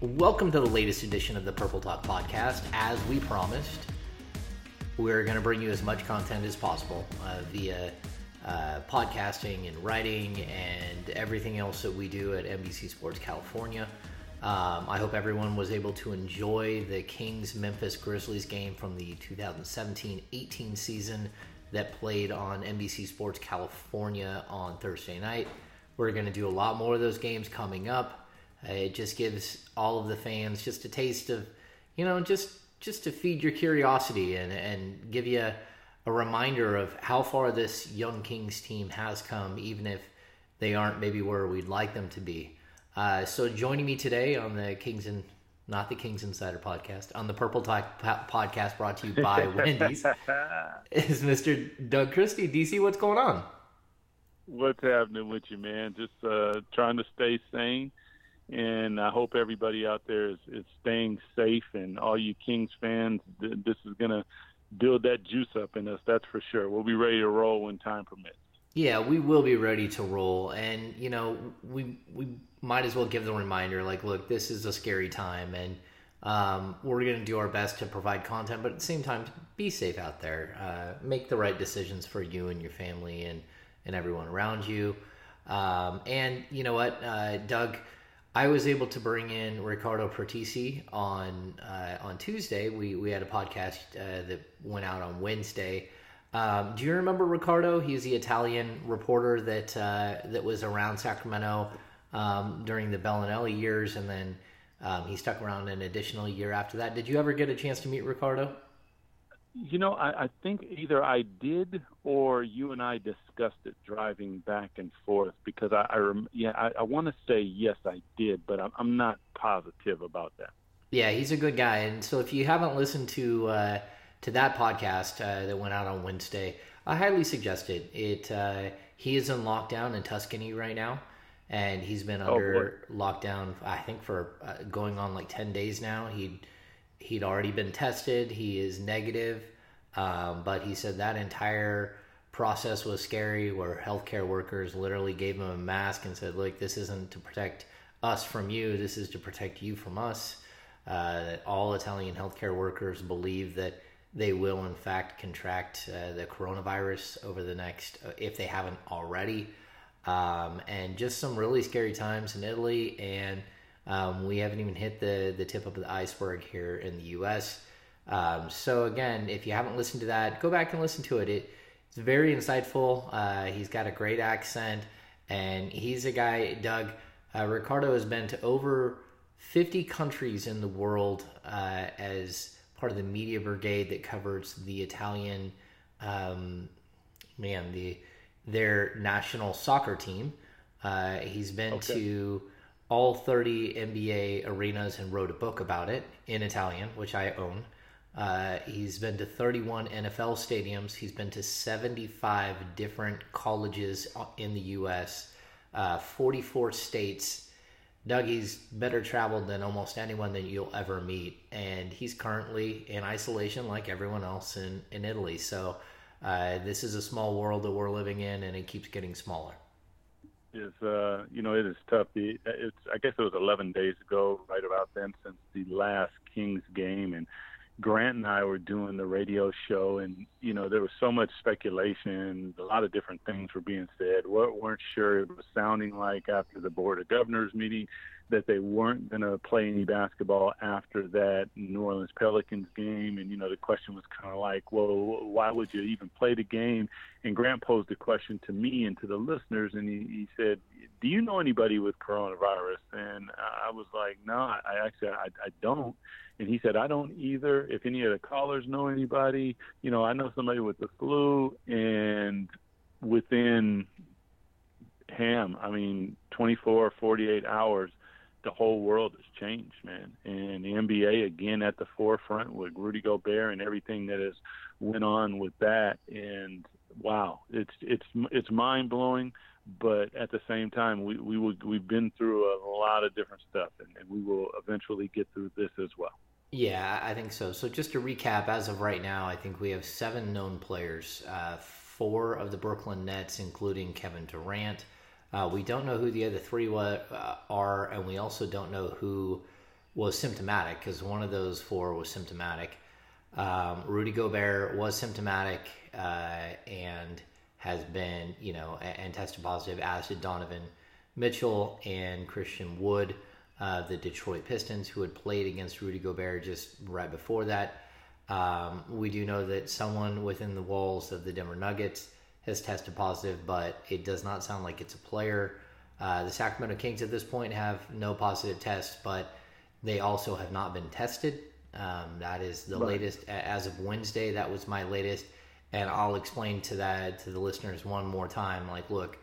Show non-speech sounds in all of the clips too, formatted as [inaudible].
Welcome to the latest edition of the Purple Talk podcast. As we promised, we're going to bring you as much content as possible uh, via uh, podcasting and writing and everything else that we do at NBC Sports California. Um, I hope everyone was able to enjoy the Kings Memphis Grizzlies game from the 2017 18 season that played on NBC Sports California on Thursday night. We're going to do a lot more of those games coming up. It just gives all of the fans just a taste of, you know, just just to feed your curiosity and and give you a, a reminder of how far this young Kings team has come, even if they aren't maybe where we'd like them to be. Uh, so joining me today on the Kings and not the Kings Insider podcast on the Purple Talk podcast brought to you by [laughs] Wendy's is Mr. Doug Christie. DC, what's going on? What's happening with you, man? Just uh, trying to stay sane, and I hope everybody out there is, is staying safe. And all you Kings fans, th- this is gonna build that juice up in us. That's for sure. We'll be ready to roll when time permits. Yeah, we will be ready to roll, and you know, we we might as well give the reminder. Like, look, this is a scary time, and um, we're going to do our best to provide content, but at the same time, be safe out there. Uh, make the right decisions for you and your family, and and everyone around you. Um, and you know what, uh, Doug, I was able to bring in Ricardo Pratesi on uh, on Tuesday. We we had a podcast uh, that went out on Wednesday. Um, do you remember Ricardo? He's the Italian reporter that uh, that was around Sacramento um, during the Belinelli years, and then um, he stuck around an additional year after that. Did you ever get a chance to meet Ricardo? You know, I, I think either I did or you and I discussed it driving back and forth because I, I rem- yeah, I, I want to say yes, I did, but I'm, I'm not positive about that. Yeah, he's a good guy, and so if you haven't listened to uh, to that podcast uh, that went out on Wednesday, I highly suggest it. It uh, he is in lockdown in Tuscany right now, and he's been under lockdown. I think for uh, going on like ten days now. He he'd already been tested. He is negative, um, but he said that entire process was scary, where healthcare workers literally gave him a mask and said, "Look, this isn't to protect us from you. This is to protect you from us." Uh, all Italian healthcare workers believe that they will, in fact, contract uh, the coronavirus over the next, uh, if they haven't already. Um, and just some really scary times in Italy, and um, we haven't even hit the the tip of the iceberg here in the U.S. Um, so again, if you haven't listened to that, go back and listen to it. it it's very insightful. Uh, he's got a great accent, and he's a guy, Doug. Uh, Ricardo has been to over 50 countries in the world uh, as part of the media brigade that covers the Italian, um, man, the their national soccer team. Uh, he's been Okay. to all 30 NBA arenas and wrote a book about it in Italian, which I own. Uh, he's been to 31 NFL stadiums. He's been to 75 different colleges in the U.S., uh, 44 states. Dougie's better traveled than almost anyone that you'll ever meet, and he's currently in isolation like everyone else in, in Italy. So, uh, this is a small world that we're living in, and it keeps getting smaller. Is uh you know it is tough. The it's i guess it was 11 days ago right about then since the last kings game and grant and i were doing the radio show and you know there was so much speculation a lot of different things were being said we weren't sure it was sounding like after the board of governors meeting that they weren't going to play any basketball after that New Orleans Pelicans game. And, you know, the question was kind of like, well, why would you even play the game? And Grant posed a question to me and to the listeners, and he, he said, do you know anybody with coronavirus? And I was like, no, I actually, I, I don't. And he said, I don't either. If any of the callers know anybody, you know, I know somebody with the flu, and within ham, I mean, 24, or 48 hours, the whole world has changed, man. And the NBA again at the forefront with Rudy Gobert and everything that has went on with that. And wow, it's it's it's mind blowing. But at the same time, we we will, we've been through a, lot of different stuff, and, and we will eventually get through this as well. Yeah, I think so. So just to recap, as of right now, I think we have seven known players. Uh, four of the Brooklyn Nets, including Kevin Durant. Uh, we don't know who the other three wa- uh, are, and we also don't know who was symptomatic because one of those four was symptomatic. Um, Rudy Gobert was symptomatic uh, and has been, you know, and, and tested positive, as did Donovan Mitchell and Christian Wood, uh, the Detroit Pistons, who had played against Rudy Gobert just right before that. Um, we do know that someone within the walls of the Denver Nuggets has tested positive, but it does not sound like it's a player. Uh, the Sacramento Kings at this point have no positive tests, but they also have not been tested. Um, that is the right. latest as of Wednesday. That was my latest, and I'll explain to that to the listeners one more time. Like, look,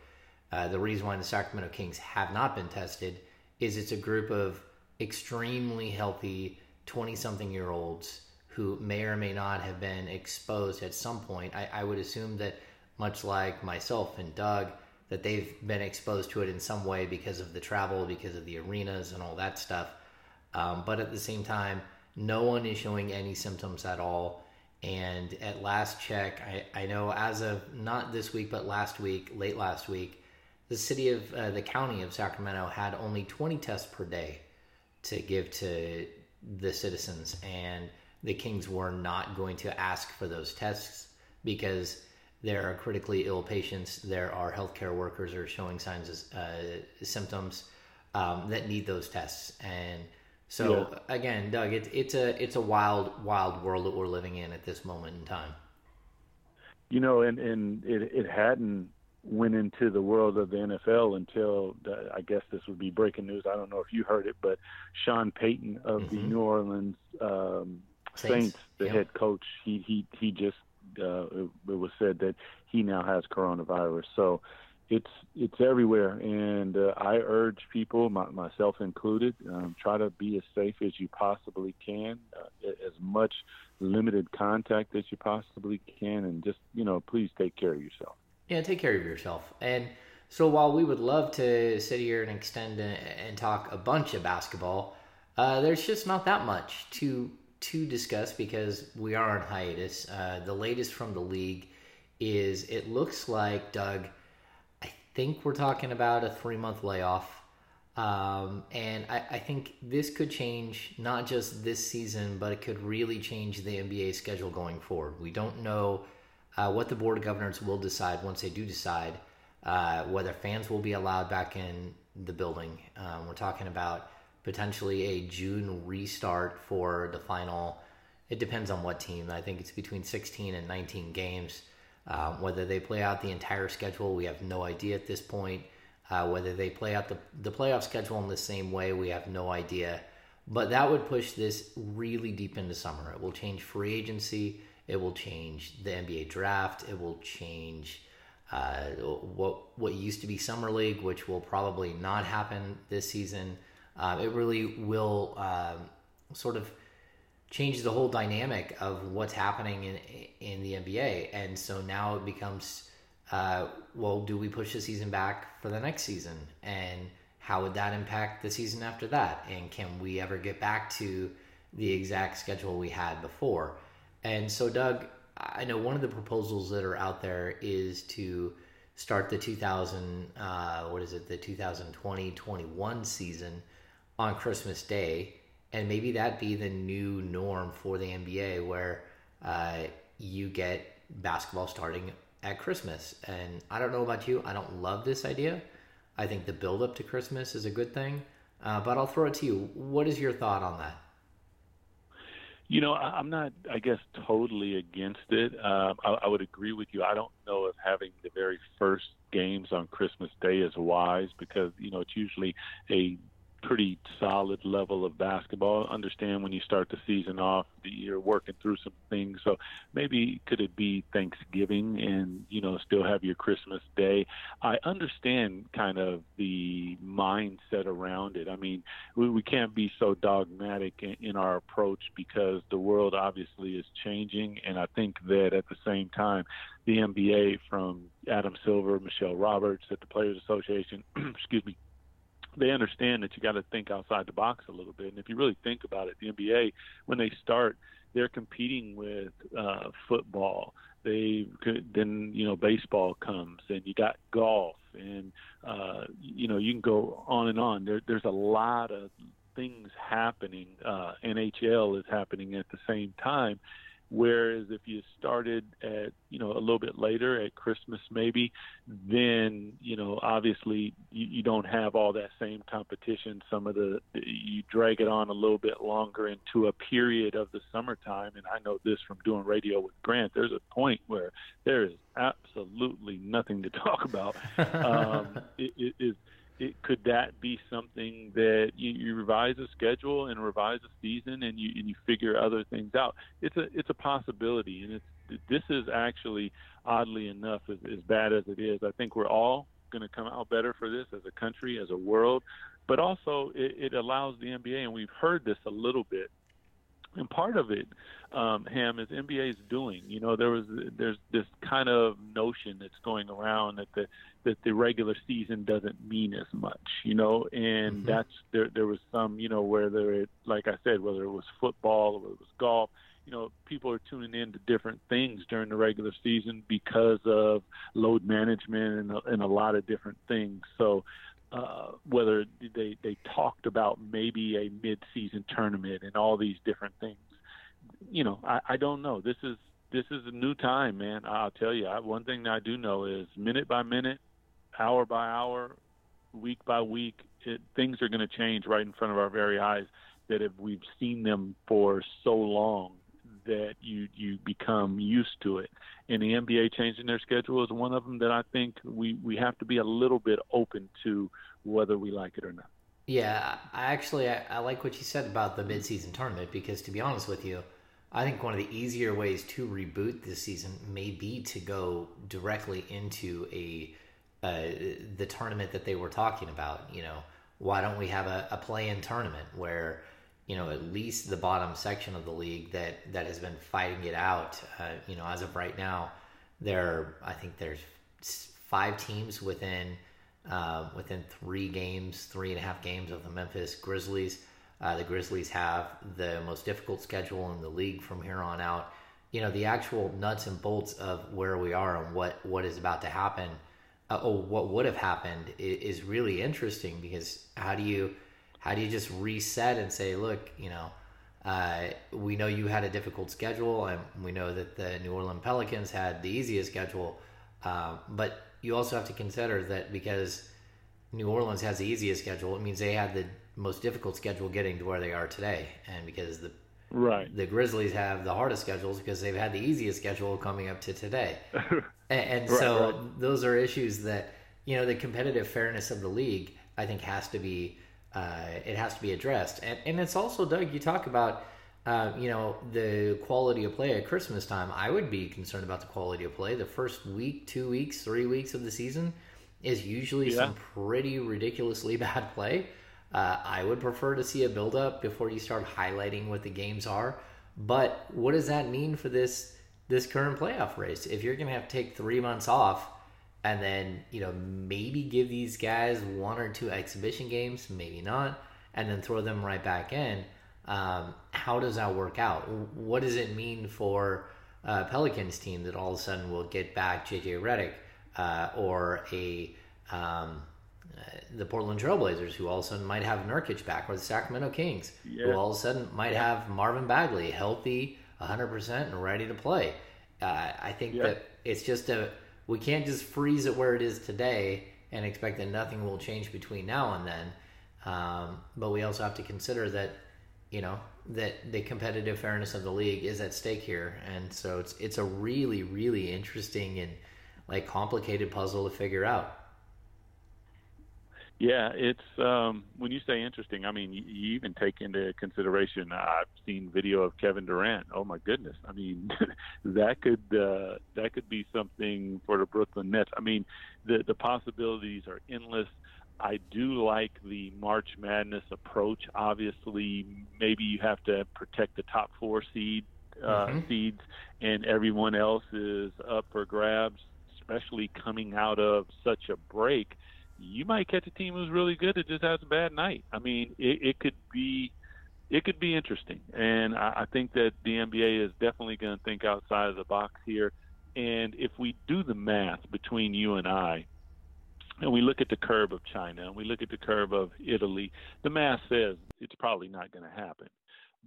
uh, the reason why the Sacramento Kings have not been tested is it's a group of extremely healthy twenty-something year olds who may or may not have been exposed at some point. I, I would assume that much like myself and Doug, that they've been exposed to it in some way because of the travel, because of the arenas and all that stuff. Um, but at the same time, no one is showing any symptoms at all. And at last check, I, I know as of not this week, but last week, late last week, the city of uh, the county of Sacramento had only 20 tests per day to give to the citizens. And the Kings were not going to ask for those tests because there are critically ill patients, there are healthcare workers who are showing signs of uh, symptoms um, that need those tests. And so yeah. again, Doug, it's it's a it's a wild wild world that we're living in at this moment in time. You know, and and it it hadn't went into the world of the NFL until the, I guess this would be breaking news. I don't know if you heard it, but Sean Payton of mm-hmm. the New Orleans um, Saints, Saints the yep. head coach, he he he just uh, it, it, was said that he now has coronavirus. So it's it's everywhere, and uh, I urge people, my, myself included, um, try to be as safe as you possibly can, uh, as much limited contact as you possibly can, and just you know, please take care of yourself. Yeah, take care of yourself. And so while we would love to sit here and extend and talk a bunch of basketball, uh, there's just not that much to to discuss because we are on hiatus. Uh, the latest from the league is it looks like Doug. I think we're talking about a three month layoff. Um, and I, I, think this could change not just this season, but it could really change the NBA schedule going forward. We don't know uh, what the Board of Governors will decide once they do decide uh, whether fans will be allowed back in the building. Um, we're talking about potentially a June restart for the final. It depends on what team. I think it's between 16 and 19 games. Uh, whether they play out the entire schedule, we have no idea at this point. Uh, whether they play out the, the playoff schedule in the same way, we have no idea. But that would push this really deep into summer. It will change free agency. It will change the NBA draft. It will change uh, what what used to be summer league, which will probably not happen this season. Uh, it really will um, sort of change the whole dynamic of what's happening in in the NBA. And so now it becomes, uh, well, do we push the season back for the next season? And how would that impact the season after that? And can we ever get back to the exact schedule we had before? And so, Doug, I know one of the proposals that are out there is to start the 2000, uh, what is it, the 2020 21 season on Christmas Day, and maybe that be the new norm for the NBA, where uh, you get basketball starting at Christmas. And I don't know about you, I don't love this idea. I think the build up to Christmas is a good thing, Uh, but I'll throw it to you. What is your thought on that? You know, I'm not, I guess, totally against it. Um, I, I would agree with you. I don't know if having the very first games on Christmas Day is wise because, you know, it's usually a pretty solid level of basketball. Understand when you start the season off, you're working through some things. So maybe could it be Thanksgiving and you know still have your Christmas Day? I understand kind of the mindset around it. I mean, we, we can't be so dogmatic in, in our approach because the world obviously is changing, and I think that at the same time, the NBA from Adam Silver, Michelle Roberts at the Players Association, [clears throat] excuse me they understand that you got to think outside the box a little bit. And if you really think about it, the NBA when they start, they're competing with uh, football. They then you know baseball comes, and you got golf, and uh, you know you can go on and on. There, there's a lot of things happening. Uh, NHL is happening at the same time, Whereas if you started at, you know, a little bit later at Christmas maybe, then, you know, obviously you, you don't have all that same competition. Some of the, you drag it on a little bit longer into a period of the summertime. And I know this from doing radio with Grant, there's a point where there is absolutely nothing to talk about. [laughs] um, it, it is, it, could that be something that you, you revise a schedule and revise a season and you and you figure other things out? It's a it's a possibility, and it's this is actually oddly enough as, as bad as it is. I think we're all going to come out better for this as a country, as a world, but also it, it allows the NBA, and we've heard this a little bit and part of it, um, Ham, is NBA is doing. You know, there was there's this kind of notion that's going around that the that the regular season doesn't mean as much. You know, and mm-hmm. that's there. There was some, you know, whether it, like I said, whether it was football or it was golf. You know, people are tuning in to different things during the regular season because of load management and a, and a lot of different things. So uh, whether they they talked about maybe a mid-season tournament and all these different things. You know, I, I don't know. This is this is a new time, man. I'll tell you. I, one thing that I do know is minute by minute, hour by hour, week by week, it, things are going to change right in front of our very eyes. That if we've seen them for so long, that you you become used to it. And the NBA changing their schedule is one of them that I think we we have to be a little bit open to whether we like it or not. Yeah, I actually I, I like what you said about the midseason tournament because to be honest with you, I think one of the easier ways to reboot this season may be to go directly into a uh, the tournament that they were talking about. You know, why don't we have a, a play-in tournament where you know at least the bottom section of the league that that has been fighting it out. Uh, you know, as of right now, there I think there's five teams within uh, within three games, three and a half games of the Memphis Grizzlies. Uh, the Grizzlies have the most difficult schedule in the league from here on out. You know, the actual nuts and bolts of where we are and what what is about to happen, uh, or what would have happened, is, is really interesting because how do you how do you just reset and say, look, you know, uh, we know you had a difficult schedule, and we know that the New Orleans Pelicans had the easiest schedule. Uh, but you also have to consider that because New Orleans has the easiest schedule, it means they had the most difficult schedule getting to where they are today, and because the right the Grizzlies have the hardest schedules because they've had the easiest schedule coming up to today, [laughs] and, and right, so right. those are issues that you know the competitive fairness of the league I think has to be uh, it has to be addressed. And, and it's also, Doug, you talk about, uh, you know, the quality of play at Christmas time. I would be concerned about the quality of play. The first week, two weeks, three weeks of the season is usually yeah. some pretty ridiculously [laughs] bad play. Uh, I would prefer to see a build up before you start highlighting what the games are. But what does that mean for this this current playoff race? If you're going to have to take three months off and then you know maybe give these guys one or two exhibition games, maybe not, and then throw them right back in. Um, how does that work out? What does it mean for a Pelicans team that all of a sudden will get back JJ Redick uh, or a um, uh, the Portland Trailblazers who all of a sudden might have Nurkic back, or the Sacramento Kings yeah. who all of a sudden might have Marvin Bagley healthy, 100% and ready to play. Uh, I think yeah. that it's just a we can't just freeze it where it is today and expect that nothing will change between now and then. Um, but we also have to consider that you know that the competitive fairness of the league is at stake here, and so it's it's a really really interesting and like complicated puzzle to figure out. Yeah, it's um, when you say interesting. I mean, you, you even take into consideration. I've seen video of Kevin Durant. Oh my goodness! I mean, [laughs] that could uh, that could be something for the Brooklyn Nets. I mean, the the possibilities are endless. I do like the March Madness approach. Obviously, maybe you have to protect the top four seed uh, mm-hmm. seeds, and everyone else is up for grabs. Especially coming out of such a break you might catch a team who's really good that just has a bad night. I mean, it, it could be it could be interesting, and I, I think that the NBA is definitely going to think outside of the box here. And if we do the math between you and I, and we look at the curve of China and we look at the curve of Italy, the math says it's probably not going to happen.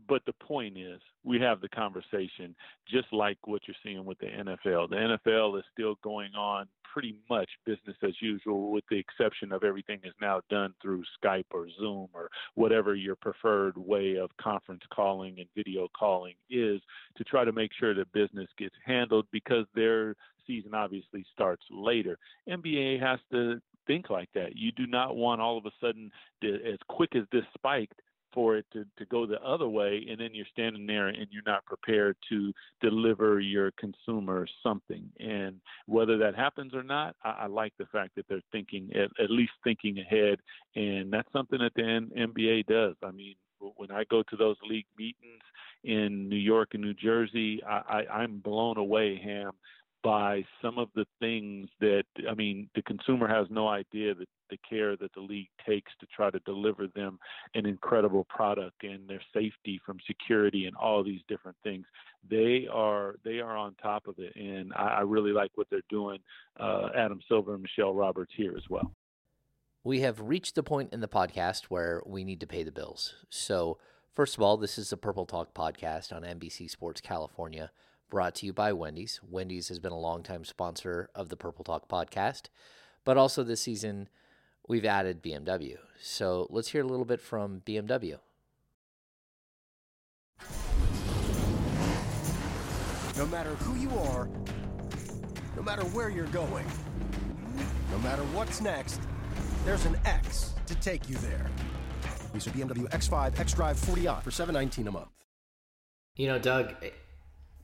But the point is, we have the conversation just like what you're seeing with the NFL. The NFL is still going on pretty much business as usual, with the exception of everything is now done through Skype or Zoom or whatever your preferred way of conference calling and video calling is to try to make sure that business gets handled because their season obviously starts later. NBA has to think like that. You do not want all of a sudden, as quick as this spiked, for it to, to go the other way and then you're standing there and you're not prepared to deliver your consumer something. And whether that happens or not i, I like the fact that they're thinking at, at, least thinking ahead. And that's something that the nba does. I mean when i go to those league meetings in new york and new jersey i, I i'm blown away ham by some of the things that I mean the consumer has no idea that the care that the league takes to try to deliver them an incredible product and their safety from security and all these different things. They are they are on top of it, and I, I really like what they're doing. Uh, Adam Silver and Michelle Roberts here as well. We have reached the point in the podcast where we need to pay the bills. So, first of all, this is the Purple Talk podcast on NBC Sports California brought to you by Wendy's. Wendy's has been a longtime sponsor of the Purple Talk podcast, but also this season we've added BMW. So let's hear a little bit from BMW. No matter who you are, no matter where you're going, no matter what's next, there's an X to take you there. Lease a BMW X5 xDrive 40i for 719 a month. You know, Doug,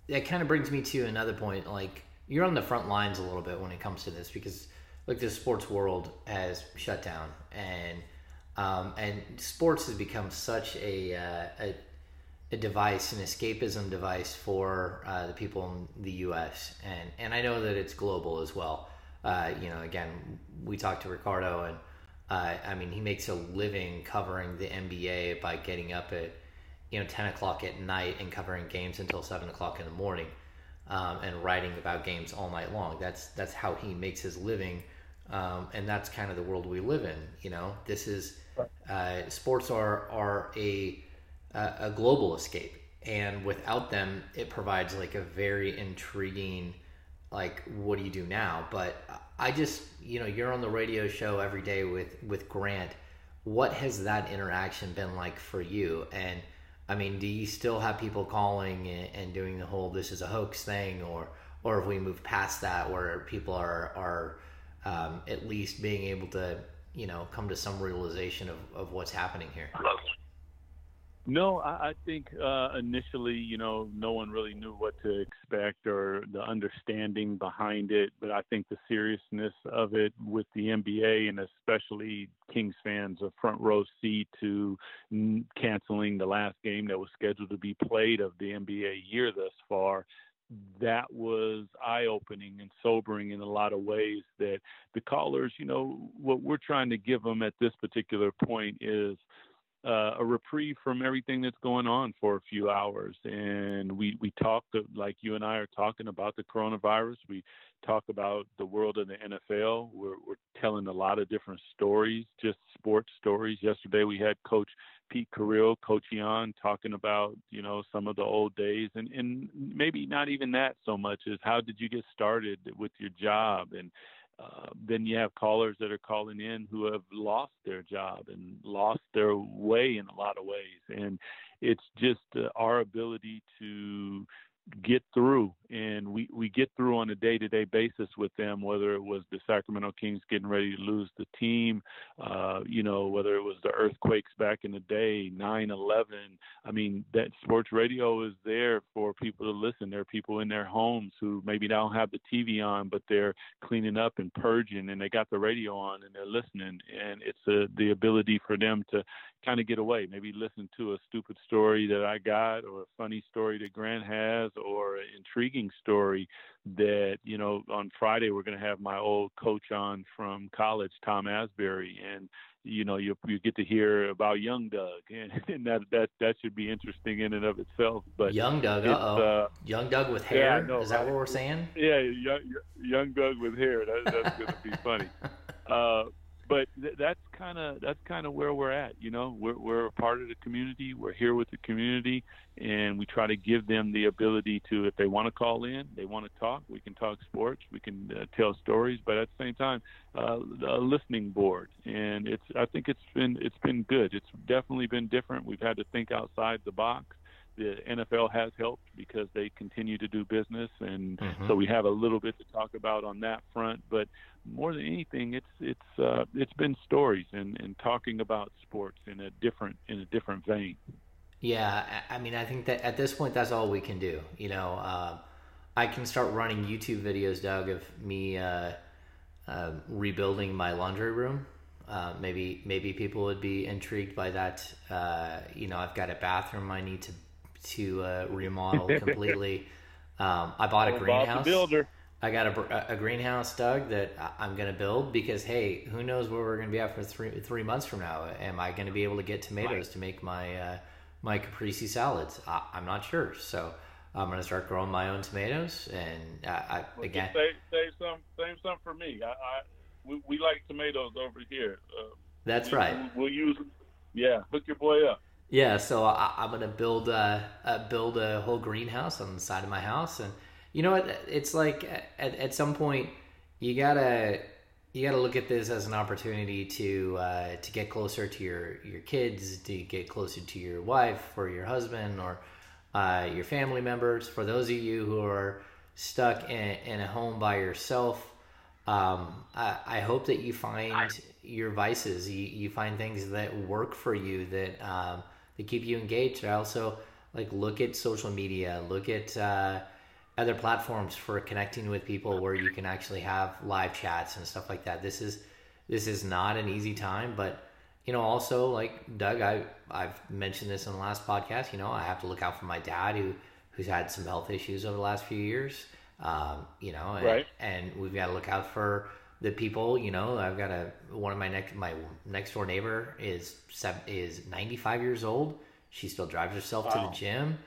that kind of brings me to another point. Like you're on the front lines a little bit when it comes to this because like the sports world has shut down and um, and sports has become such a, uh, a, a device, an escapism device for uh, the people in the U.S. and and I know that it's global as well. Uh, you know, again, we talked to Ricardo, and uh, I mean, he makes a living covering the NBA by getting up at you know 10 o'clock at night and covering games until 7 o'clock in the morning um, and writing about games all night long that's that's how he makes his living um, and that's kind of the world we live in you know? This is uh, sports are are a a global escape. And without them it provides like a very intriguing like what do you do now? But i just you know you're on the radio show every day with with grant. What has that interaction been like for you? And I mean, do you still have people calling and, doing the whole "this is a hoax" thing, or or have we moved past that where people are are um, at least being able to you know come to some realization of, of what's happening here? No, I, I think uh, initially, you know, no one really knew what to expect or the understanding behind it. But I think the seriousness of it with the NBA and especially Kings fans a front row seat to canceling the last game that was scheduled to be played of the NBA year thus far that was eye opening and sobering in a lot of ways that the callers, you know, what we're trying to give them at this particular point is uh, a reprieve from everything that's going on for a few hours. And we, we talk, like you and I are talking about the coronavirus. We talk about the world of the NFL. We're, we're telling a lot of different stories, just sports stories. Yesterday we had Coach Pete Carril, Coach Ian, talking about, you know, some of the old days and, and maybe not even that so much as how did you get started with your job and uh, then you have callers that are calling in who have lost their job and lost their way in a lot of ways. And it's just uh, our ability to get through and we we get through on a day-to-day basis with them whether it was the Sacramento Kings getting ready to lose the team uh you know whether it was the earthquakes back in the day 9/11 I mean that sports radio is there for people to listen. There are people in their homes who maybe don't have the TV on but they're cleaning up and purging and they got the radio on and they're listening. And it's a, the ability for them to kind of get away maybe listen to a stupid story that I got or a funny story that Grant has or an intriguing story that you know on Friday we're going to have my old coach on from college, Tom Asbury, and you know you you get to hear about young Doug, [laughs] and, and that that that should be interesting in and of itself. But young Doug, uh, young Doug with hair, yeah, no, is that what we're saying? Yeah, young, young Doug with hair. That, that's going to be [laughs] funny. Uh, but th- that's kind of that's kind of where we're at. You know, we're we're a part of the community. We're here with the community, and we try to give them the ability to, if they want to call in, they want to talk. We can talk sports. We can uh, tell stories, but at the same time, uh, a listening board. And it's I think it's been it's been good. It's definitely been different. We've had to think outside the box the NFL has helped because they continue to do business, and mm-hmm. so we have a little bit to talk about on that front. But more than anything, it's it's uh, it's been stories and, and talking about sports in a different in a different vein. Yeah, I mean, I think that at this point, that's all we can do. You know, uh, I can start running YouTube videos, Doug, of me uh, uh rebuilding my laundry room. Uh, maybe maybe people would be intrigued by that. Uh, you know, I've got a bathroom I need to to uh, remodel [laughs] completely. um, I bought a greenhouse. builder. I got a, a, greenhouse, Doug, that I'm going to build because hey, who knows where we're going to be after three three months from now? Am I going to be able to get tomatoes right. to make my uh, my caprese salads? I, am not sure. So I'm going to start growing my own tomatoes, and uh, I, again, save, save some save some for me. I, I we, we, like tomatoes over here. Uh, That's we, right. We'll use yeah. Hook your boy up. Yeah, so I, am gonna build a, uh, build a whole greenhouse on the side of my house, and you know what? It's like at, at some point you gotta you gotta look at this as an opportunity to uh, to get closer to your your kids, to get closer to your wife or your husband or uh, your family members. For those of you who are stuck in, in a home by yourself, um, I, I, hope that you find your vices. You, you find things that work for you that um, they keep you engaged. I also like look at social media, look at uh, other platforms for connecting with people where you can actually have live chats and stuff like that. This is this is not an easy time, but you know, also like Doug, I I've mentioned this in the last podcast. You know, I have to look out for my dad who who's had some health issues over the last few years. Um, you know, and, right. and we've got to look out for the people, you know, I've got a one of my next my next door neighbor is is 95 years old. She still drives herself wow. to the gym.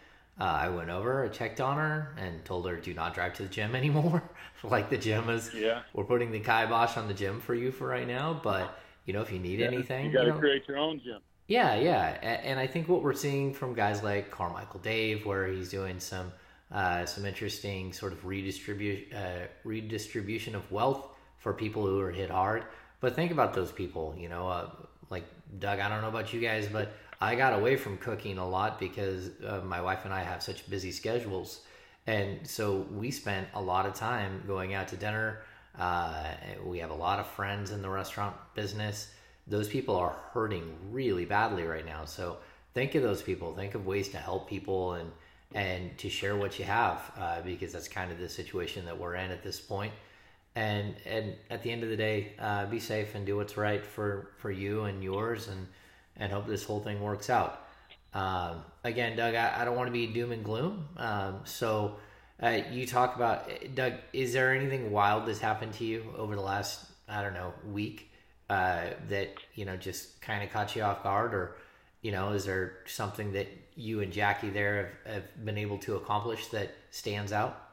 Uh, I went over, I checked on her, and told her do not drive to the gym [laughs] anymore. like the gym is, yeah, we're putting the kibosh on the gym for you for right now. But you know, if you need yeah, anything, you got to you know, create your own gym. Yeah, yeah, and I think what we're seeing from guys like Carmichael Dave, where he's doing some uh, some interesting sort of redistribution uh, redistribution of wealth for people who are hit hard. But think about those people, you know, uh, like Doug, I don't know about you guys, but I got away from cooking a lot because uh, my wife and I have such busy schedules. And so we spent a lot of time going out to dinner. Uh, we have a lot of friends in the restaurant business. Those people are hurting really badly right now. So think of those people. Think of ways to help people and and to share what you have uh, because that's kind of the situation that we're in at this point and and at the end of the day, uh, be safe and do what's right for for you and yours, and and hope this whole thing works out. Um, again, Doug, I, I, don't want to be doom and gloom. Um, so uh, you talk about Doug. Is there anything wild that's happened to you over the last I don't know week uh, that you know just kind of caught you off guard, or you know, is there something that you and Jackie there have, have been able to accomplish that stands out?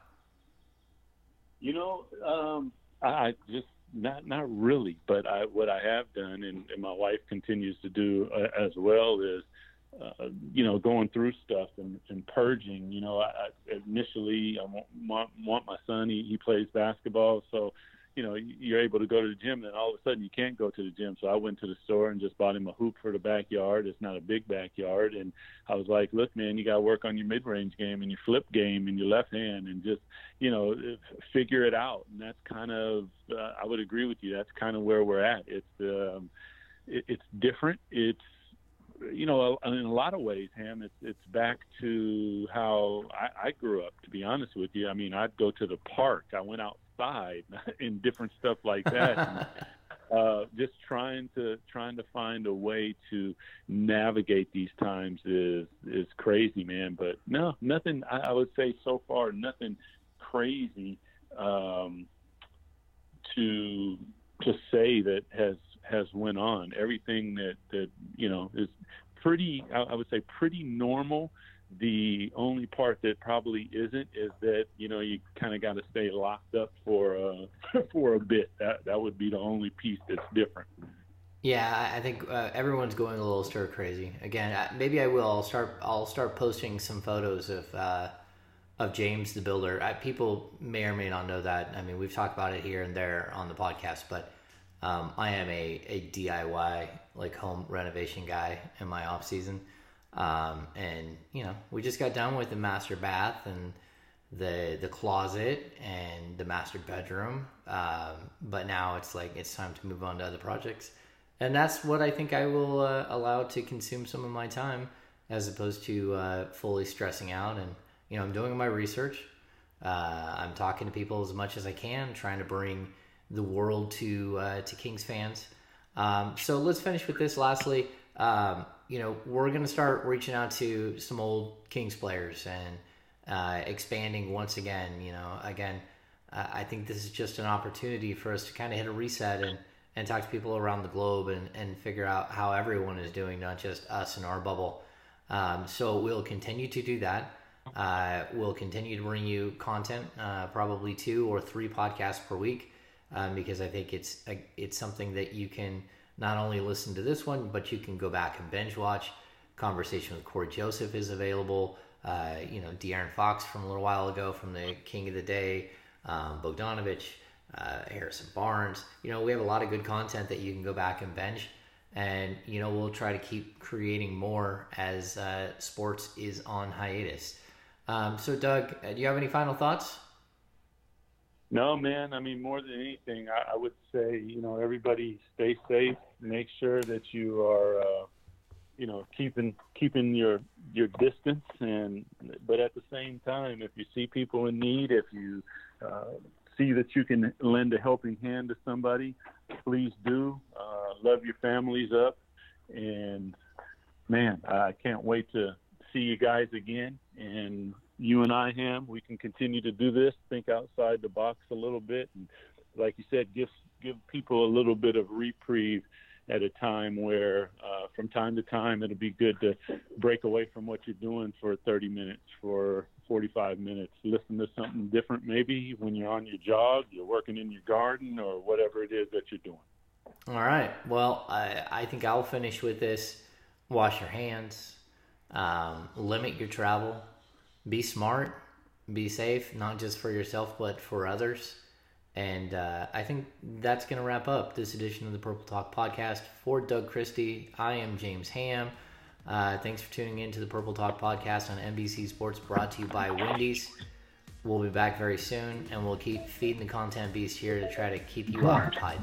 You know, um, I just not not really, but I what I have done, and, and my wife continues to do uh, as well, is uh, you know going through stuff and, and purging. You know, I, I initially I want, want my son. He, he plays basketball, so you know you're able to go to the gym, then all of a sudden you can't go to the gym. So I went to the store and just bought him a hoop for the backyard. It's not a big backyard, and I was like, look, man, you got to work on your mid-range game and your flip game and your left hand, and just you know figure it out. And that's kind of uh, I would agree with you. That's kind of where we're at. It's um, it, it's different. It's you know, in a lot of ways, Ham, it's it's back to how I, I grew up. To be honest with you, I mean, I'd go to the park. I went outside [laughs] and different stuff like that. and, [laughs] uh, just trying to trying to find a way to navigate these times is is crazy, man. But no, nothing. I, I would say so far, nothing crazy um, to to say that has has went on. Everything that that you know is pretty, I would say, pretty normal. The only part that probably isn't is that you know you kind of got to stay locked up for uh, [laughs] for a bit. That that would be the only piece that's different. Yeah, I think uh, everyone's going a little stir crazy again. Maybe I will. I'll start. I'll start posting some photos of uh, of James the Builder. I, people may or may not know that. I mean, we've talked about it here and there on the podcast, but um, I am a, a DIY like home renovation guy in my off season. Um, and you know, we just got done with the master bath and the the closet and the master bedroom. Um, but now it's like it's time to move on to other projects, and that's what I think I will uh, allow to consume some of my time, as opposed to uh, fully stressing out. And you know, I'm doing my research. Uh, I'm talking to people as much as I can, trying to bring the world to uh, to Kings fans. Um, so let's finish with this. Lastly, um, you know, we're going to start reaching out to some old Kings players and uh, expanding once again. You know, again, uh, I think this is just an opportunity for us to kind of hit a reset and and talk to people around the globe and and figure out how everyone is doing, not just us in our bubble. Um, so we'll continue to do that. Uh, we'll continue to bring you content, uh, probably two or three podcasts per week um, because I think it's a, it's something that you can not only listen to this one, but you can go back and binge watch. Conversation with Cory Joseph is available. Uh, you know, De'Aaron Fox from a little while ago from the King of the Day, um, Bogdanovich, uh, Harrison Barnes. You know, we have a lot of good content that you can go back and binge. And, you know, we'll try to keep creating more as uh, sports is on hiatus. Um, so, Doug, uh, do you have any final thoughts? No, man. I mean, more than anything, I, I would say, you know, everybody stay safe. Make sure that you are, uh, you know, keeping keeping your your distance, and but at the same time, if you see people in need, if you uh, see that you can lend a helping hand to somebody, please do. Uh, love your families up, and man, I can't wait to see you guys again and you and I, Ham, we can continue to do this, think outside the box a little bit, and like you said, give give people a little bit of reprieve at a time where, uh, from time to time, it'll be good to break away from what you're doing for 30 minutes, for 45 minutes, listen to something different, maybe when you're on your jog, you're working in your garden, or whatever it is that you're doing. All right. Well, I, I think I'll finish with this. Wash your hands. Um, limit your travel be smart, be safe, not just for yourself, but for others. And uh, I think that's going to wrap up this edition of the Purple Talk podcast. For Doug Christie, I am James Ham. Uh, thanks for tuning in to the Purple Talk podcast on NBC Sports, brought to you by Wendy's. We'll be back very soon, and we'll keep feeding the content beast here to try to keep you occupied.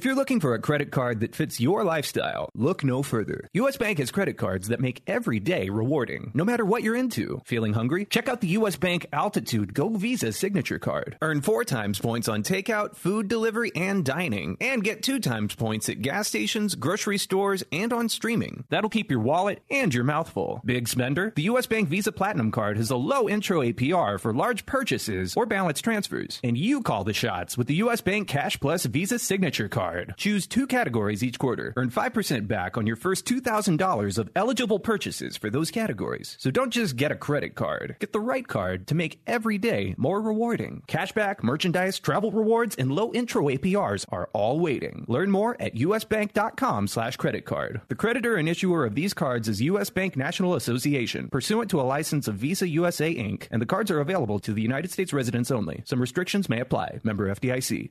If you're looking for a credit card that fits your lifestyle, look no further. US Bank has credit cards that make every day rewarding, no matter what you're into. Feeling hungry? Check out the US Bank Altitude Go Visa signature card. Earn four times points on takeout, food delivery, and dining, and get two times points at gas stations, grocery stores, and on streaming. That'll keep your wallet and your mouth full. Big spender? The US Bank Visa Platinum card has a low intro APR for large purchases or balance transfers, and you call the shots with the US Bank Cash Plus Visa signature card card. Choose two categories each quarter. Earn 5% back on your first $2,000 of eligible purchases for those categories. So don't just get a credit card. Get the right card to make every day more rewarding. Cashback, merchandise, travel rewards, and low intro APRs are all waiting. Learn more at usbank.com slash credit card. The creditor and issuer of these cards is U.S. Bank National Association, pursuant to a license of Visa USA Inc., and the cards are available to the United States residents only. Some restrictions may apply. Member FDIC.